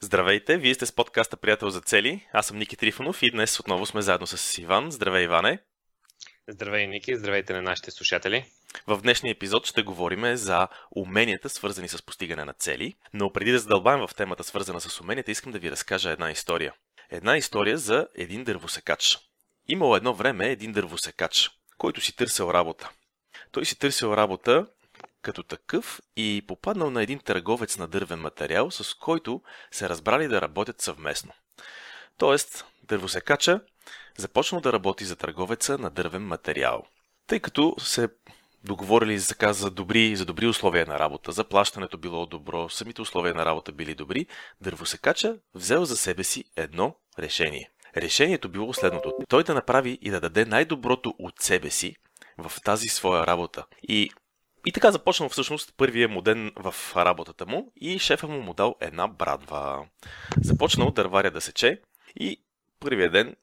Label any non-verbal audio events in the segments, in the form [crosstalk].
Здравейте, вие сте с подкаста Приятел за цели. Аз съм Ники Трифонов и днес отново сме заедно с Иван. Здравей, Иване! Здравей, Ники! Здравейте на нашите слушатели! В днешния епизод ще говорим за уменията, свързани с постигане на цели, но преди да задълбаем в темата, свързана с уменията, искам да ви разкажа една история. Една история за един дървосекач. Имало едно време един дървосекач, който си търсил работа. Той си търсил работа като такъв и попаднал на един търговец на дървен материал, с който се разбрали да работят съвместно. Тоест, дървосекача започнал да работи за търговеца на дървен материал. Тъй като се договорили за, за, добри, за добри условия на работа, заплащането било добро, самите условия на работа били добри, дървосекача взел за себе си едно решение. Решението било следното. Той да направи и да даде най-доброто от себе си в тази своя работа. И и така започнал всъщност първия му ден в работата му и шефа му му дал една брадва. Започнал дърваря да сече и първия ден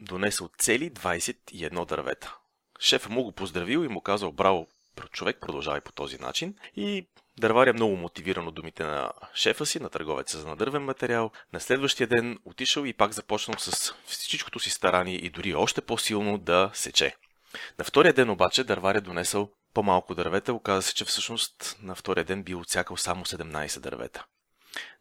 донесъл цели 21 дървета. Шефа му го поздравил и му казал браво, човек, продължавай по този начин. И дърваря много мотивирано думите на шефа си, на търговеца за надървен материал. На следващия ден отишъл и пак започнал с всичкото си старание и дори още по-силно да сече. На втория ден обаче дърваря донесъл по-малко дървета, оказа се, че всъщност на втория ден бил отсякал само 17 дървета.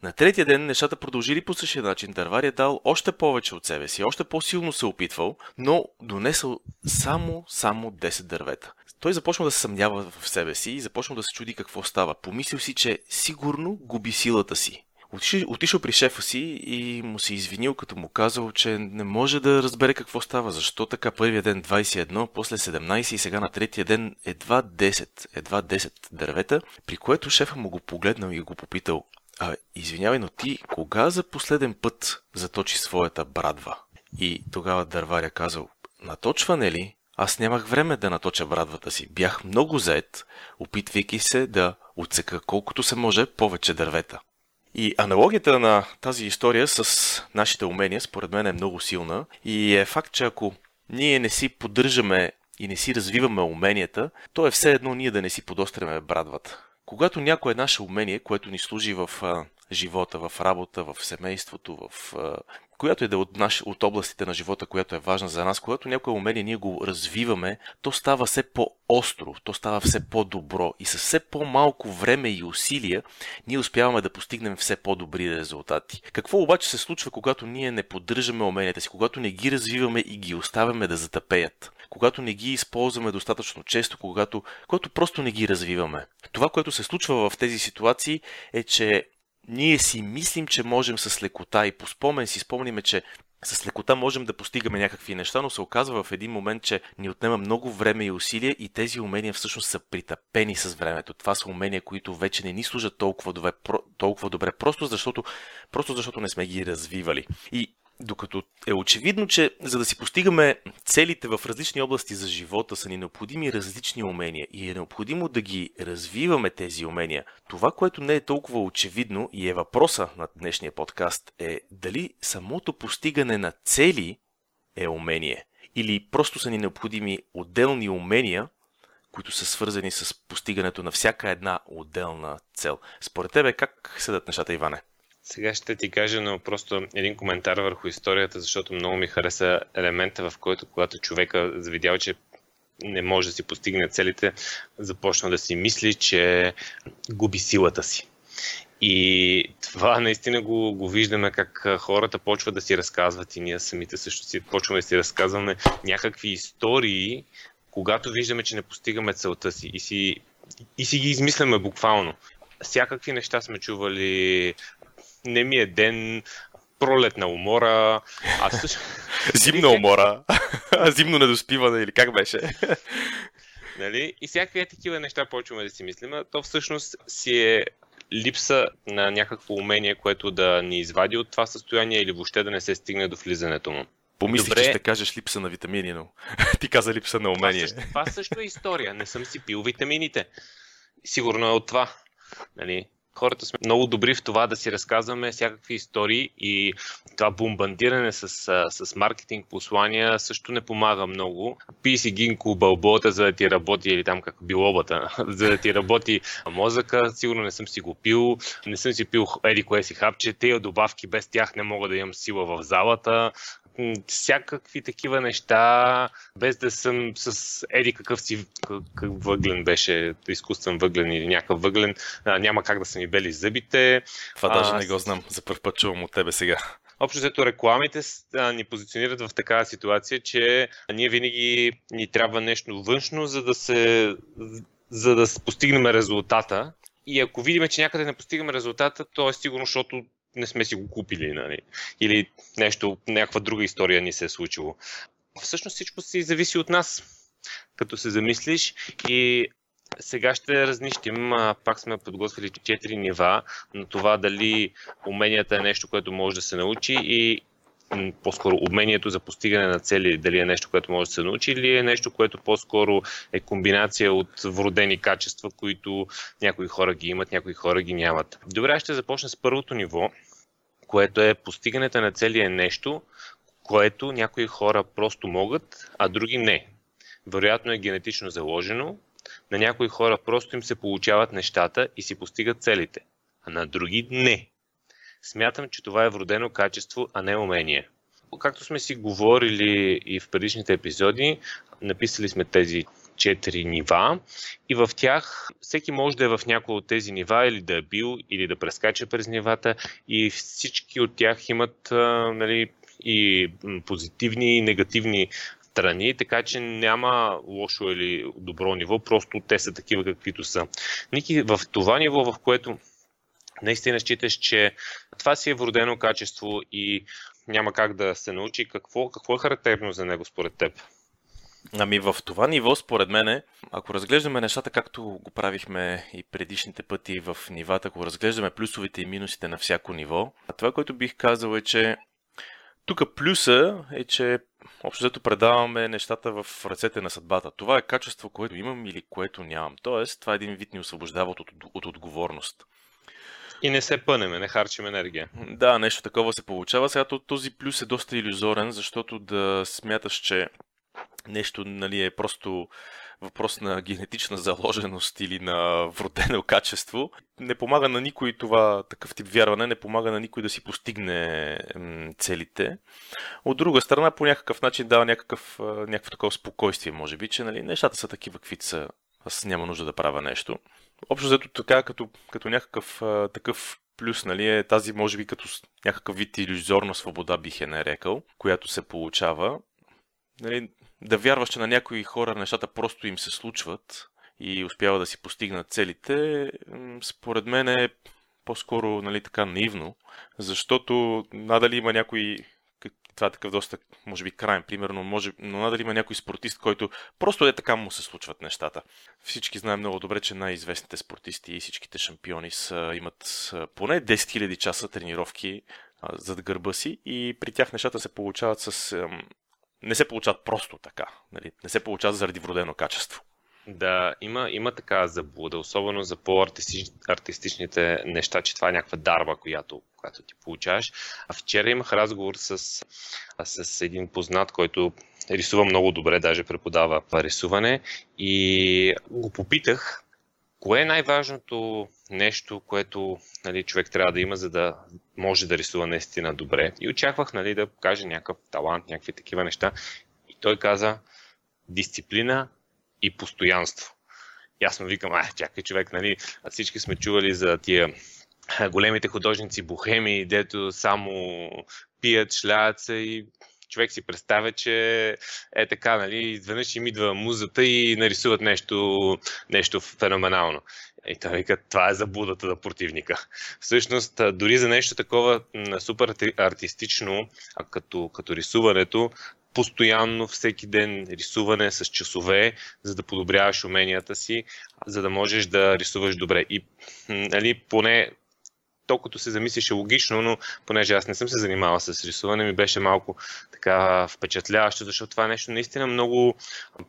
На третия ден нещата продължили по същия начин. Дървар е дал още повече от себе си, още по-силно се опитвал, но донесъл само, само 10 дървета. Той започнал да се съмнява в себе си и започнал да се чуди какво става. Помислил си, че сигурно губи силата си. Отишъл, отишъл при шефа си и му се извинил, като му казал, че не може да разбере какво става. Защо така първия ден 21, после 17 и сега на третия ден едва 10, едва 10 дървета, при което шефа му го погледнал и го попитал, а, извинявай, но ти кога за последен път заточи своята брадва? И тогава дърваря казал, наточване ли? Аз нямах време да наточа брадвата си. Бях много заед, опитвайки се да отсека колкото се може повече дървета. И аналогията на тази история с нашите умения, според мен, е много силна. И е факт, че ако ние не си поддържаме и не си развиваме уменията, то е все едно ние да не си подостряме брадвата. Когато някое наше умение, което ни служи в а, живота, в работа, в семейството, в а, която е да от, наш, от областите на живота, която е важна за нас, когато някое умение ние го развиваме, то става все по-остро, то става все по-добро и с все по-малко време и усилия ние успяваме да постигнем все по-добри резултати. Какво обаче се случва, когато ние не поддържаме уменията си, когато не ги развиваме и ги оставяме да затъпеят? когато не ги използваме достатъчно често, когато, когато просто не ги развиваме. Това, което се случва в тези ситуации е, че ние си мислим, че можем с лекота и по спомен си спомниме, че с лекота можем да постигаме някакви неща, но се оказва в един момент, че ни отнема много време и усилия и тези умения всъщност са притъпени с времето. Това са умения, които вече не ни служат толкова добре, толкова добре просто, защото, просто защото не сме ги развивали. И докато е очевидно, че за да си постигаме целите в различни области за живота са ни необходими различни умения и е необходимо да ги развиваме тези умения. Това, което не е толкова очевидно и е въпроса на днешния подкаст е дали самото постигане на цели е умение или просто са ни необходими отделни умения, които са свързани с постигането на всяка една отделна цел. Според тебе как седат нещата, Иване? Сега ще ти кажа, но просто един коментар върху историята, защото много ми хареса елемента, в който когато човека завидял, че не може да си постигне целите, започна да си мисли, че губи силата си. И това наистина го, го виждаме как хората почват да си разказват и ние самите също си почваме да си разказваме някакви истории, когато виждаме, че не постигаме целта си и си, и си ги измисляме буквално. Всякакви неща сме чували, не ми е ден, пролетна умора. А също... [laughs] Зимна умора. [laughs] Зимно недоспиване или как беше? [laughs] нали? И всякакви такива неща почваме да си мислим. То всъщност си е липса на някакво умение, което да ни извади от това състояние или въобще да не се стигне до влизането му. Помислих, Добре. че ще кажеш липса на витамини, но ти каза липса на умение. Това също, това също е история. Не съм си пил витамините. Сигурно е от това. Нали? Хората сме много добри в това да си разказваме всякакви истории и това бомбандиране с, с маркетинг послания също не помага много. Пи си гинко бълбота, за да ти работи, или там как билобата, [laughs] за да ти работи мозъка. Сигурно не съм си го пил, не съм си пил еди кое си хапче. Тези добавки без тях не мога да имам сила в залата всякакви такива неща, без да съм с еди какъв си какъв въглен беше, изкуствен въглен или някакъв въглен, а, няма как да са ми бели зъбите. Това а, даже не го знам, за първ път чувам от тебе сега. Общо взето рекламите а, ни позиционират в такава ситуация, че ние винаги ни трябва нещо външно, за да се за да постигнем резултата. И ако видим, че някъде не постигаме резултата, то е сигурно, защото не сме си го купили, нали? Или нещо, някаква друга история ни се е случило. Всъщност всичко си зависи от нас, като се замислиш и сега ще разнищим, пак сме подготвили 4 нива на това дали уменията е нещо, което може да се научи и по-скоро умението за постигане на цели, дали е нещо, което може да се научи, или е нещо, което по-скоро е комбинация от вродени качества, които някои хора ги имат, някои хора ги нямат. Добре, ще започна с първото ниво, което е постигането на цели е нещо, което някои хора просто могат, а други не. Вероятно е генетично заложено, на някои хора просто им се получават нещата и си постигат целите, а на други не. Смятам, че това е вродено качество, а не умение. Както сме си говорили и в предишните епизоди, написали сме тези четири нива и в тях всеки може да е в някои от тези нива или да е бил, или да прескача през нивата и всички от тях имат нали, и позитивни и негативни страни, така че няма лошо или добро ниво, просто те са такива каквито са. Ники, в това ниво, в което наистина считаш, че това си е вродено качество и няма как да се научи, какво, какво е характерно за него според теб? Ами в това ниво, според мен, ако разглеждаме нещата както го правихме и предишните пъти в нивата, ако разглеждаме плюсовите и минусите на всяко ниво, това, което бих казал е, че тук плюса е, че общо взето предаваме нещата в ръцете на съдбата. Това е качество, което имам или което нямам. Тоест, това е един вид ни освобождава от, от, от отговорност. И не се пънеме, не харчим енергия. Да, нещо такова се получава. Сега този плюс е доста иллюзорен, защото да смяташ, че нещо нали, е просто въпрос на генетична заложеност или на вродено качество, не помага на никой това, такъв тип вярване, не помага на никой да си постигне целите. От друга страна, по някакъв начин дава някакъв, някакво такова спокойствие, може би, че нали, нещата са такива, каквито са. Аз няма нужда да правя нещо. Общо взето така, като, като някакъв такъв плюс, нали, е тази, може би, като някакъв вид иллюзорна свобода, бих е нарекал, която се получава. Нали, да вярваш, че на някои хора нещата просто им се случват и успява да си постигнат целите, според мен е по-скоро нали, така наивно, защото надали има някой това е такъв доста, може би, крайен пример, но, може, но надали има някой спортист, който просто е така му се случват нещата. Всички знаем много добре, че най-известните спортисти и всичките шампиони са, имат поне 10 000 часа тренировки зад гърба си и при тях нещата се получават с не се получават просто така. Нали? Не се получават заради вродено качество. Да, има, има така заблуда, особено за по-артистичните неща, че това е някаква дарба, която, която ти получаваш. А вчера имах разговор с, с един познат, който рисува много добре, даже преподава рисуване и го попитах Кое е най-важното нещо, което нали, човек трябва да има, за да може да рисува наистина добре? И очаквах нали, да каже някакъв талант, някакви такива неща. И той каза дисциплина и постоянство. И аз му викам, а, чакай човек, нали, всички сме чували за тия големите художници бухеми, дето само пият, шлят се и човек си представя, че е така, нали, изведнъж им идва музата и нарисуват нещо, нещо феноменално. И той вика, това е заблудата на противника. Всъщност, дори за нещо такова супер артистично, а като, като рисуването, постоянно, всеки ден рисуване с часове, за да подобряваш уменията си, за да можеш да рисуваш добре. И нали, поне толкова се замислиш е логично, но понеже аз не съм се занимавал с рисуване, ми беше малко така впечатляващо, защото това е нещо наистина много,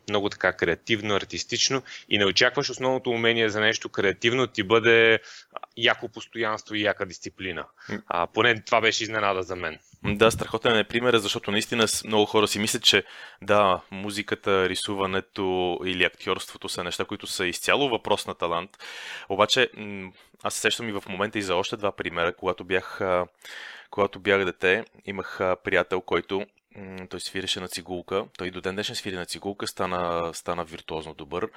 много така креативно, артистично и не очакваш основното умение за нещо креативно ти бъде яко постоянство и яка дисциплина. А, поне това беше изненада за мен. Да, страхотен е пример, защото наистина много хора си мислят, че да, музиката, рисуването или актьорството са неща, които са изцяло въпрос на талант. Обаче, аз се сещам и в момента и за още два примера. Когато бях, когато бях дете, имах приятел, който той свиреше на цигулка. Той до ден днешен свири на цигулка, стана, стана виртуозно добър.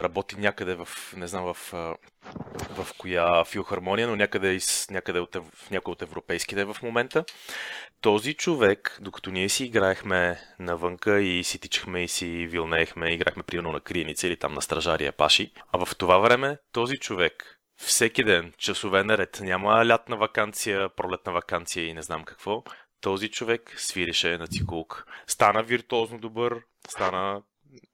Работи някъде в, не знам в, в коя филхармония, но някъде, из, някъде от, в някой от европейските в момента. Този човек, докато ние си играехме навънка и си тичахме и си вилнеехме, играхме примерно на криеница или там на стражария паши, а в това време този човек всеки ден, часове наред, няма лятна вакансия, пролетна вакансия и не знам какво, този човек свирише на цикулка. Стана виртуозно добър, стана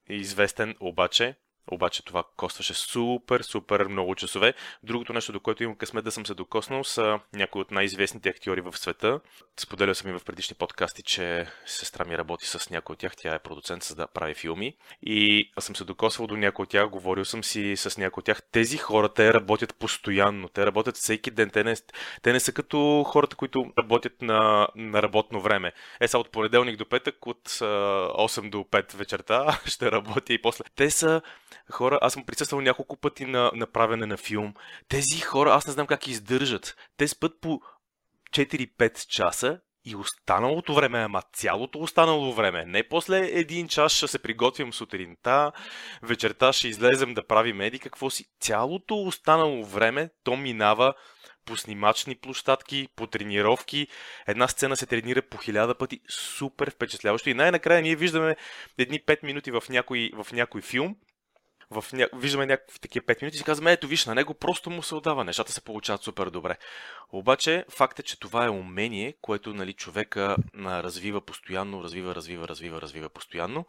известен, обаче обаче това костваше супер, супер много часове. Другото нещо, до което имам късмет да съм се докоснал, са някои от най-известните актьори в света. Споделял съм и в предишни подкасти, че сестра ми работи с някой от тях. Тя е продуцент, за да прави филми. И аз съм се докосвал до някой от тях, говорил съм си с някой от тях. Тези хора, те работят постоянно. Те работят всеки ден. Те не, те не са като хората, които работят на, на работно време. Е, са от понеделник до петък, от 8 до 5 вечерта [laughs] ще работя и после. Те са хора, аз съм присъствал няколко пъти на направене на филм. Тези хора, аз не знам как издържат. Те спът по 4-5 часа и останалото време, ама цялото останало време. Не после един час ще се приготвим сутринта, вечерта ще излезем да правим меди какво си. Цялото останало време то минава по снимачни площадки, по тренировки. Една сцена се тренира по хиляда пъти. Супер впечатляващо. И най-накрая ние виждаме едни 5 минути в някой, в някой филм в ня... виждаме някакви такива 5 минути и си казваме, ето виж, на него просто му се отдава, нещата се получават супер добре. Обаче, факт е, че това е умение, което нали, човека развива постоянно, развива, развива, развива, развива постоянно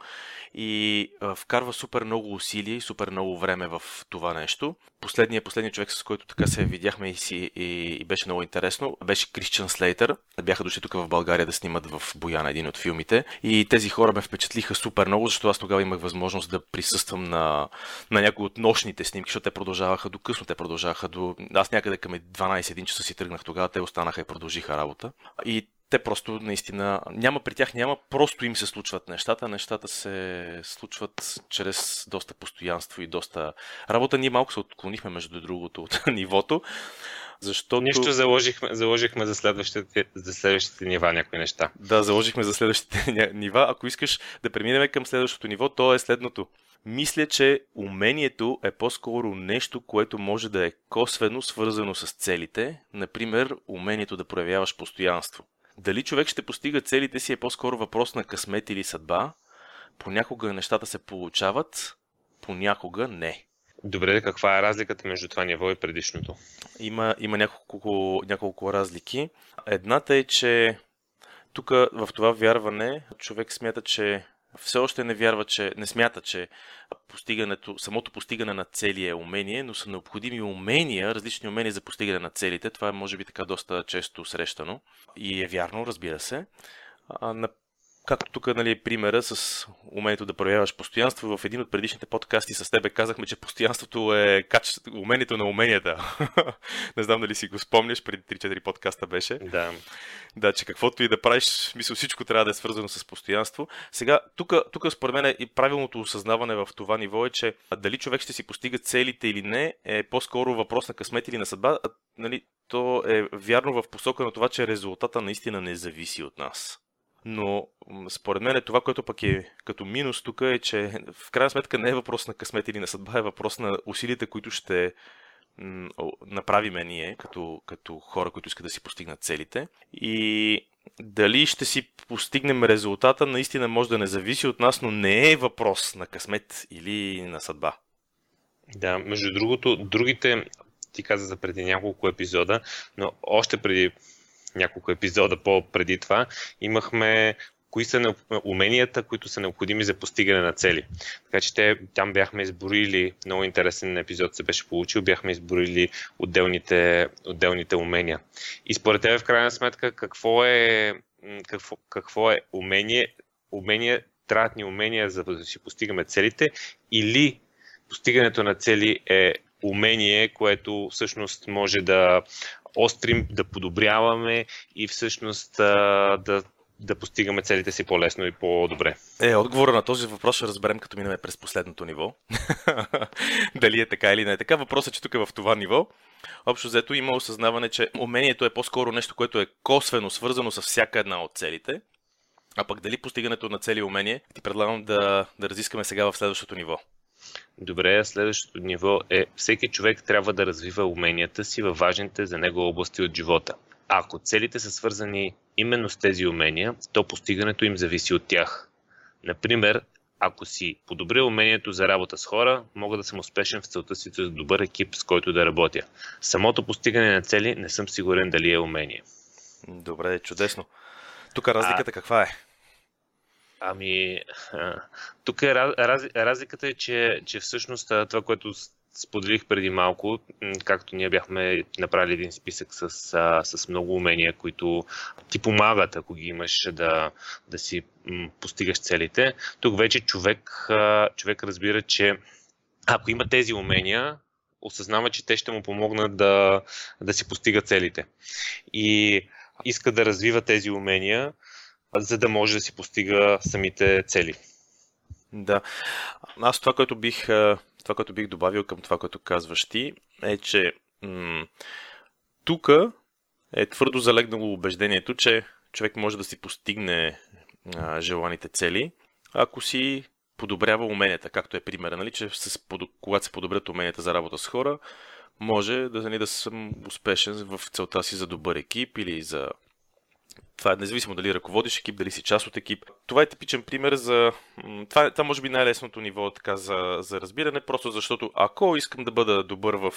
и вкарва супер много усилия и супер много време в това нещо. Последният, последният човек, с който така се видяхме и, си, и, и беше много интересно, беше Кристиан Слейтър. Бяха дошли тук в България да снимат в Бояна един от филмите. И тези хора ме впечатлиха супер много, защото аз тогава имах възможност да присъствам на, на някои от нощните снимки, защото те продължаваха до късно, те продължаваха до... Аз някъде към 12-1 часа си тръгнах тогава, те останаха и продължиха работа. И те просто наистина няма при тях, няма просто им се случват нещата. Нещата се случват чрез доста постоянство и доста работа. Ние малко се отклонихме между другото от [laughs] нивото. Защото... Нищо заложихме, заложихме за, следващите, за следващите нива някои неща. Да, заложихме за следващите [laughs] нива. Ако искаш да преминем към следващото ниво, то е следното. Мисля, че умението е по-скоро нещо, което може да е косвено свързано с целите, например умението да проявяваш постоянство. Дали човек ще постига целите си е по-скоро въпрос на късмет или съдба. Понякога нещата се получават, понякога не. Добре, каква е разликата между това ниво и предишното? Има, има няколко, няколко разлики. Едната е, че тук в това вярване човек смята, че все още не вярва, че не смята, че постигането, самото постигане на цели е умение, но са необходими умения, различни умения за постигане на целите. Това е може би така доста често срещано и е вярно, разбира се. На както тук нали, примера с умението да проявяваш постоянство, в един от предишните подкасти с тебе казахме, че постоянството е качество, умението на уменията. [laughs] Не знам дали си го спомняш, преди 3-4 подкаста беше. Да. Да, че каквото и да правиш, мисля, всичко трябва да е свързано с постоянство. Сега, тук, според мен и правилното осъзнаване в това ниво е, че дали човек ще си постига целите или не, е по-скоро въпрос на късмет или на съдба. Нали, то е вярно в посока на това, че резултата наистина не зависи от нас. Но според мен това, което пък е като минус тук е, че в крайна сметка не е въпрос на късмет или на съдба, е въпрос на усилията, които ще направиме ние, като, като хора, които искат да си постигнат целите. И дали ще си постигнем резултата, наистина може да не зависи от нас, но не е въпрос на късмет или на съдба. Да, между другото, другите, ти каза за преди няколко епизода, но още преди няколко епизода по-преди това, имахме кои са уменията, които са необходими за постигане на цели. Така че те, там бяхме изборили, много интересен епизод се беше получил, бяхме изборили отделните, отделните умения. И според тебе, в крайна сметка, какво е, какво, какво е умение? Умение, трябват ни умения, за да си постигаме целите, или постигането на цели е умение, което всъщност може да острим, да подобряваме и всъщност да да постигаме целите си по-лесно и по-добре? Е, отговора на този въпрос ще разберем като минаме през последното ниво. [laughs] Дали е така или не е така. Въпросът е, че тук е в това ниво. Общо взето има осъзнаване, че умението е по-скоро нещо, което е косвено свързано с всяка една от целите. А пък дали постигането на цели умение, ти предлагам да, да разискаме сега в следващото ниво. Добре, следващото ниво е всеки човек трябва да развива уменията си във важните за него области от живота. Ако целите са свързани именно с тези умения, то постигането им зависи от тях. Например, ако си подобря умението за работа с хора, мога да съм успешен в целта си за добър екип, с който да работя. Самото постигане на цели не съм сигурен дали е умение. Добре, чудесно. Тук разликата а... каква е? Ами, [laughs] тук е, раз, разликата е, че, че всъщност това, което споделих преди малко, както ние бяхме направили един списък с, с много умения, които ти помагат, ако ги имаш да, да си постигаш целите. Тук вече човек, човек разбира, че ако има тези умения, осъзнава, че те ще му помогнат да, да си постига целите. И иска да развива тези умения, за да може да си постига самите цели. Да. Аз това, което бих, това, което бих добавил към това, което казваш ти, е, че м- тук е твърдо залегнало убеждението, че човек може да си постигне а, желаните цели, ако си подобрява уменията, както е примера, нали, че с, когато се подобрят уменията за работа с хора, може да, нали, да съм успешен в целта си за добър екип или за това е независимо дали ръководиш екип, дали си част от екип. Това е типичен пример за... Това, това може би най-лесното ниво така, за, за разбиране, просто защото ако искам да бъда добър в,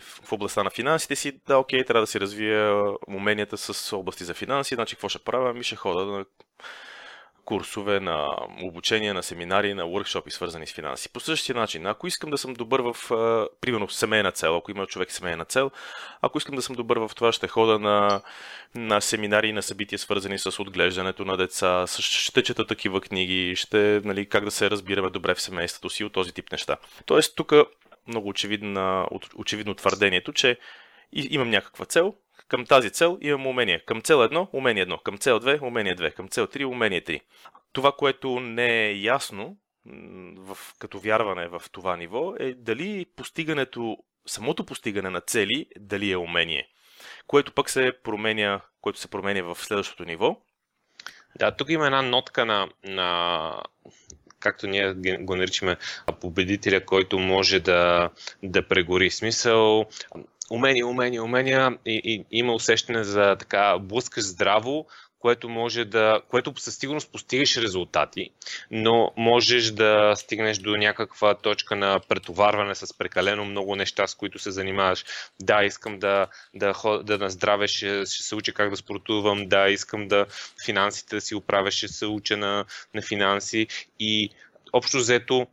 в областта на финансите си, да, окей, трябва да си развия уменията с области за финанси, значи какво ще правя? Ми ще хода на курсове, на обучение, на семинари, на workshopи, свързани с финанси. По същия начин, ако искам да съм добър в, примерно, семейна цел, ако има човек семейна цел, ако искам да съм добър в това, ще хода на, на семинари на събития, свързани с отглеждането на деца, ще чета такива книги, ще, нали, как да се разбираме добре в семейството си от този тип неща. Тоест, тук много очевидно, очевидно твърдението, че имам някаква цел, към тази цел имам умение. Към цел 1 умение 1, към цел 2 умение 2, към цел 3 умение 3. Това, което не е ясно в, като вярване в това ниво е дали постигането, самото постигане на цели, дали е умение. Което пък се променя, което се променя в следващото ниво. Да, тук има една нотка на, на както ние го наричаме, победителя, който може да, да прегори. Смисъл, умения, умения, умения и, и има усещане за така блъскаш здраво, което може да, което със сигурност постигаш резултати, но можеш да стигнеш до някаква точка на претоварване с прекалено много неща, с които се занимаваш. Да, искам да, да, да на здраве ще, ще се уча как да спортувам, да, искам да финансите да си оправя, ще се уча на, на финанси и общо взето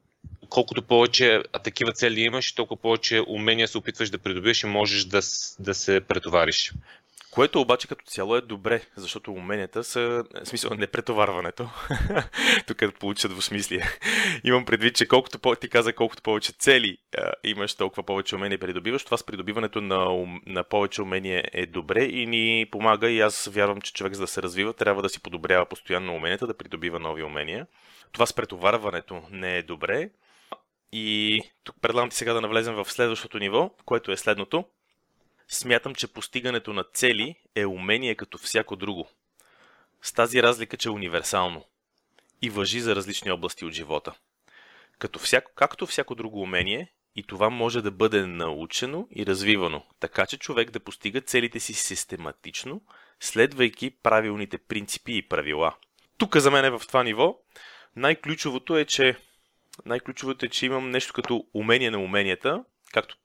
колкото повече такива цели имаш, толкова повече умения се опитваш да придобиеш и можеш да, да се претовариш. Което обаче като цяло е добре, защото уменията са, в смисъл, не претоварването. [laughs] Тук е получат двусмислие. Имам предвид, че колкото по- ти каза, колкото повече цели а, имаш, толкова повече умения придобиваш. Това с придобиването на, на повече умения е добре и ни помага и аз вярвам, че човек за да се развива, трябва да си подобрява постоянно уменията, да придобива нови умения. Това с претоварването не е добре. И тук предлагам ти сега да навлезем в следващото ниво, което е следното. Смятам, че постигането на цели е умение като всяко друго. С тази разлика, че е универсално и въжи за различни области от живота. Като всяко, както всяко друго умение, и това може да бъде научено и развивано, така че човек да постига целите си систематично, следвайки правилните принципи и правила. Тук за мен е в това ниво най-ключовото е, че най-ключовото е, че имам нещо като умение на уменията, както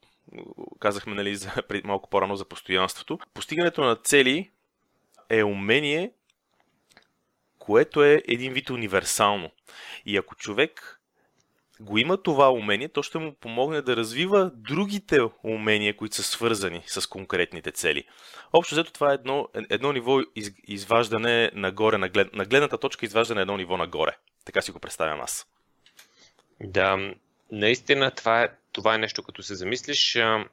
казахме нали, за, малко по-рано за постоянството. Постигането на цели е умение, което е един вид универсално. И ако човек го има това умение, то ще му помогне да развива другите умения, които са свързани с конкретните цели. Общо взето това е едно, едно ниво из, изваждане нагоре, на, глед, на гледната точка изваждане едно ниво нагоре. Така си го представям аз. Да, наистина това е, това е нещо, като се замислиш, а,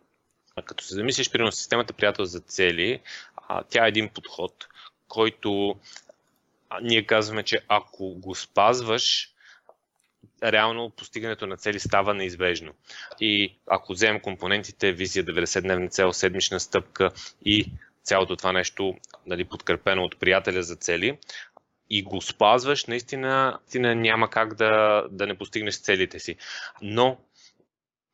като се замислиш, примерно системата приятел за цели, а, тя е един подход, който а, ние казваме, че ако го спазваш, реално постигането на цели става неизбежно. И ако вземем компонентите, визия 90-дневна цел, седмична стъпка и цялото това нещо нали, подкрепено от приятеля за цели, и го спазваш, наистина, наистина няма как да, да не постигнеш целите си. Но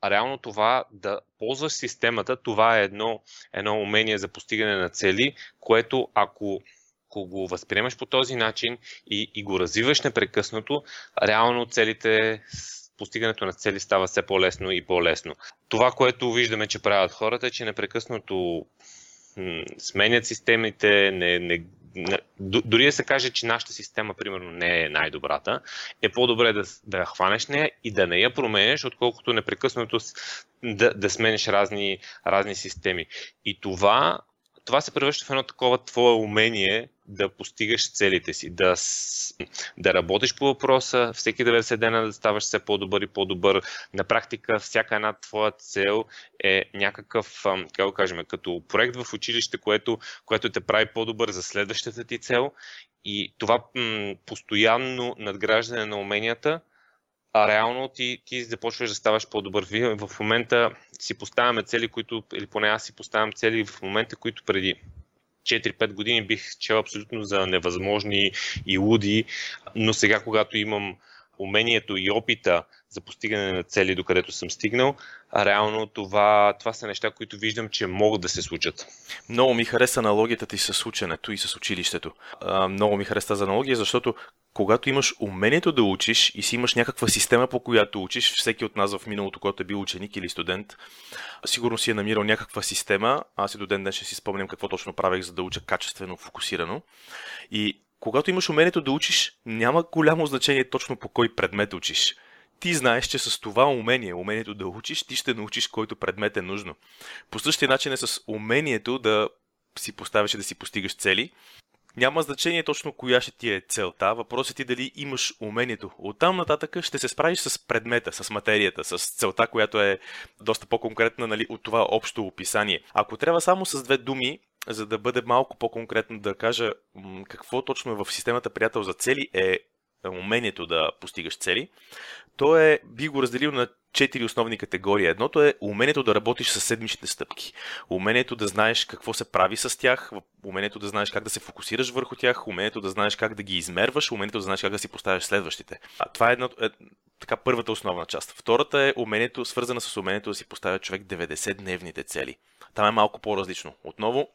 реално това да ползваш системата, това е едно, едно умение за постигане на цели, което ако ако го възприемаш по този начин и, и го развиваш непрекъснато, реално целите, постигането на цели става все по-лесно и по-лесно. Това, което виждаме, че правят хората, е, че непрекъснато сменят системите, не, не, дори да се каже, че нашата система, примерно, не е най-добрата, е по-добре да, да я хванеш нея и да не я променеш, отколкото непрекъснато да, да сменеш разни, разни системи. И това това се превръща в едно такова твое умение да постигаш целите си, да, да работиш по въпроса, всеки 90 дена да ставаш все по-добър и по-добър. На практика всяка една твоя цел е някакъв, как го кажем, като проект в училище, което, което те прави по-добър за следващата ти цел и това м- постоянно надграждане на уменията – а реално ти, ти започваш да ставаш по-добър. В момента си поставяме цели, които, или поне аз си поставям цели в момента, които преди 4-5 години бих чел абсолютно за невъзможни и луди, но сега, когато имам умението и опита за постигане на цели, докъдето съм стигнал, а реално това, това са неща, които виждам, че могат да се случат. Много ми хареса аналогията ти с ученето и с училището. А, много ми хареса за аналогия, защото когато имаш умението да учиш и си имаш някаква система, по която учиш, всеки от нас в миналото, който е бил ученик или студент, сигурно си е намирал някаква система. Аз и до ден днес ще си спомням какво точно правех, за да уча качествено, фокусирано. И когато имаш умението да учиш, няма голямо значение точно по кой предмет учиш. Ти знаеш, че с това умение, умението да учиш, ти ще научиш който предмет е нужно. По същия начин е с умението да си поставяш и да си постигаш цели. Няма значение точно коя ще ти е целта. Въпросът е ти дали имаш умението. Оттам нататък ще се справиш с предмета, с материята, с целта, която е доста по-конкретна нали, от това общо описание. Ако трябва само с две думи, за да бъде малко по-конкретно да кажа какво точно е в системата приятел за цели е умението да постигаш цели, то е, би го разделил на четири основни категории. Едното е умението да работиш с седмичните стъпки. Умението да знаеш какво се прави с тях, умението да знаеш как да се фокусираш върху тях, умението да знаеш как да ги измерваш, умението да знаеш как да си поставяш следващите. А, това е, едно, е така първата основна част. Втората е умението, свързана с умението да си поставя човек 90-дневните цели. Там е малко по-различно. Отново,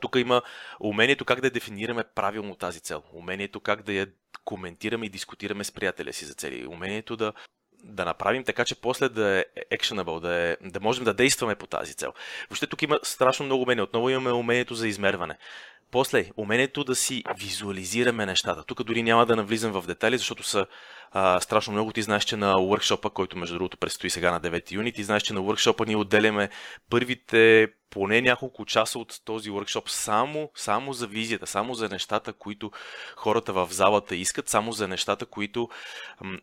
тук има умението как да дефинираме правилно тази цел. Умението как да я коментираме и дискутираме с приятеля си за цели. Умението да да направим така, че после да е actionable, да, е, да можем да действаме по тази цел. Въобще тук има страшно много умения. Отново имаме умението за измерване. После, умението да си визуализираме нещата. Тук дори няма да навлизам в детайли, защото са страшно много. Ти знаеш, че на workshop който между другото предстои сега на 9 юни, ти знаеш, че на workshop ние отделяме първите поне няколко часа от този workshop само, само за визията, само за нещата, които хората в залата искат, само за нещата, които,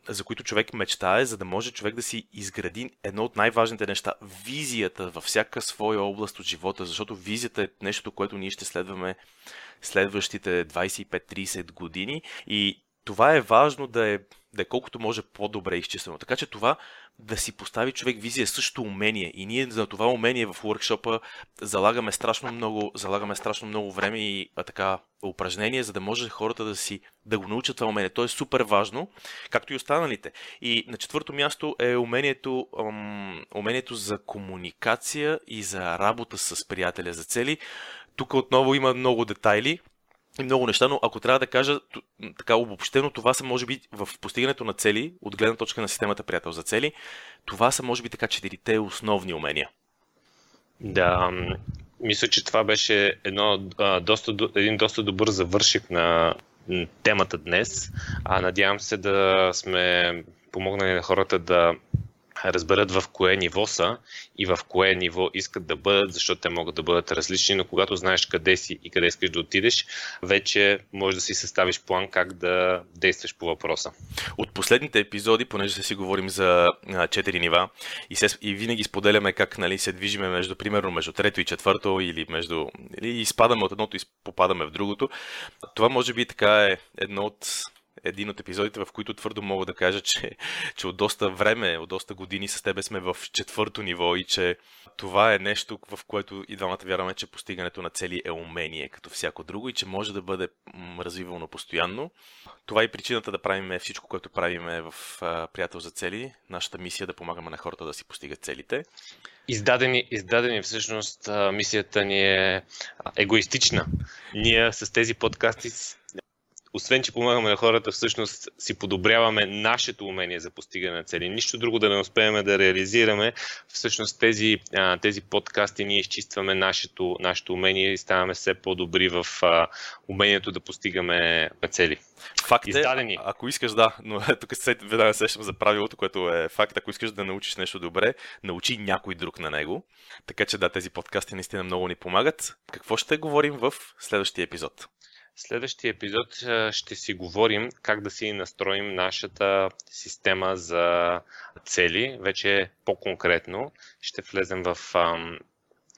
за които човек мечтае, за да може човек да си изгради едно от най-важните неща визията във всяка своя област от живота, защото визията е нещо, което ние ще следваме следващите 25-30 години и това е важно да е, да е колкото може по-добре изчислено. Така че това да си постави човек визия също умение. И ние за това умение в workshop залагаме страшно много, залагаме страшно много време и а, така упражнения, за да може хората да си да го научат това умение. То е супер важно, както и останалите. И на четвърто място е умението, ум, умението за комуникация и за работа с приятеля за цели. Тук отново има много детайли и много неща, но ако трябва да кажа така обобщено, това са може би в постигането на цели, от гледна точка на системата приятел за цели, това са може би така четирите основни умения. Да, мисля, че това беше едно, доста, един доста добър завършик на, темата днес. А надявам се да сме помогнали на хората да разберат в кое ниво са и в кое ниво искат да бъдат, защото те могат да бъдат различни, но когато знаеш къде си и къде искаш да отидеш, вече можеш да си съставиш план как да действаш по въпроса. От последните епизоди, понеже се си говорим за четири нива и, се, и винаги споделяме как нали, се движиме между, примерно, между трето и четвърто или между или изпадаме от едното и попадаме в другото. Това може би така е едно от един от епизодите, в които твърдо мога да кажа, че, че от доста време, от доста години с тебе сме в четвърто ниво и че това е нещо, в което и двамата вярваме, че постигането на цели е умение, като всяко друго и че може да бъде развивано постоянно. Това е причината да правим всичко, което правим в Приятел за цели. Нашата мисия е да помагаме на хората да си постигат целите. Издадени, издадени всъщност мисията ни е егоистична. Ние с тези подкасти освен, че помагаме на хората, всъщност си подобряваме нашето умение за постигане на цели. Нищо друго да не успеем да реализираме. Всъщност тези, тези подкасти ние изчистваме нашето, нашето умение и ставаме все по-добри в умението да постигаме цели. Факт е, Издадени. ако искаш да, но [laughs] тук се веднага сещам за правилото, което е факт, ако искаш да научиш нещо добре, научи някой друг на него. Така че да, тези подкасти наистина много ни помагат. Какво ще говорим в следващия епизод? Следващия епизод ще си говорим как да си настроим нашата система за цели. Вече по-конкретно ще влезем в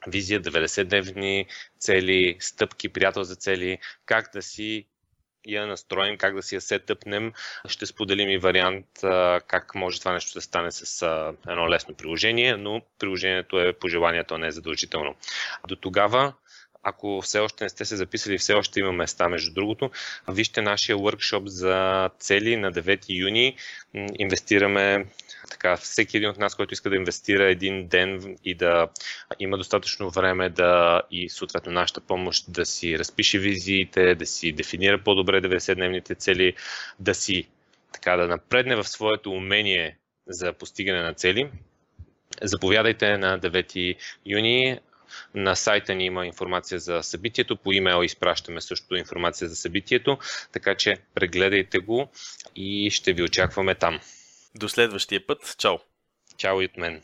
визия 90-дневни цели, стъпки, приятел за цели, как да си я настроим, как да си я сетъпнем. Ще споделим и вариант как може това нещо да стане с едно лесно приложение, но приложението е по желанието, а не е задължително. До тогава ако все още не сте се записали, все още има места, между другото. Вижте нашия workshop за цели на 9 юни. Инвестираме така, всеки един от нас, който иска да инвестира един ден и да има достатъчно време да и съответно нашата помощ да си разпише визиите, да си дефинира по-добре 90-дневните цели, да си така да напредне в своето умение за постигане на цели. Заповядайте на 9 юни. На сайта ни има информация за събитието, по имейл изпращаме също информация за събитието, така че прегледайте го и ще ви очакваме там. До следващия път. Чао! Чао и от мен!